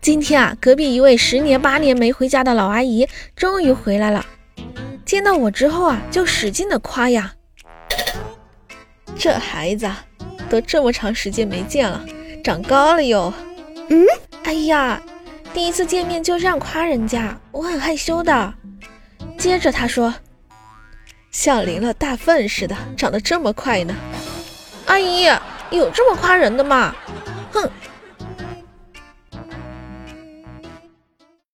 今天啊，隔壁一位十年八年没回家的老阿姨终于回来了。见到我之后啊，就使劲的夸呀：‘这孩子都这么长时间没见了，长高了哟！’嗯，哎呀，第一次见面就这样夸人家，我很害羞的。接着他说：‘像淋了大粪似的，长得这么快呢。’阿姨有这么夸人的吗？哼。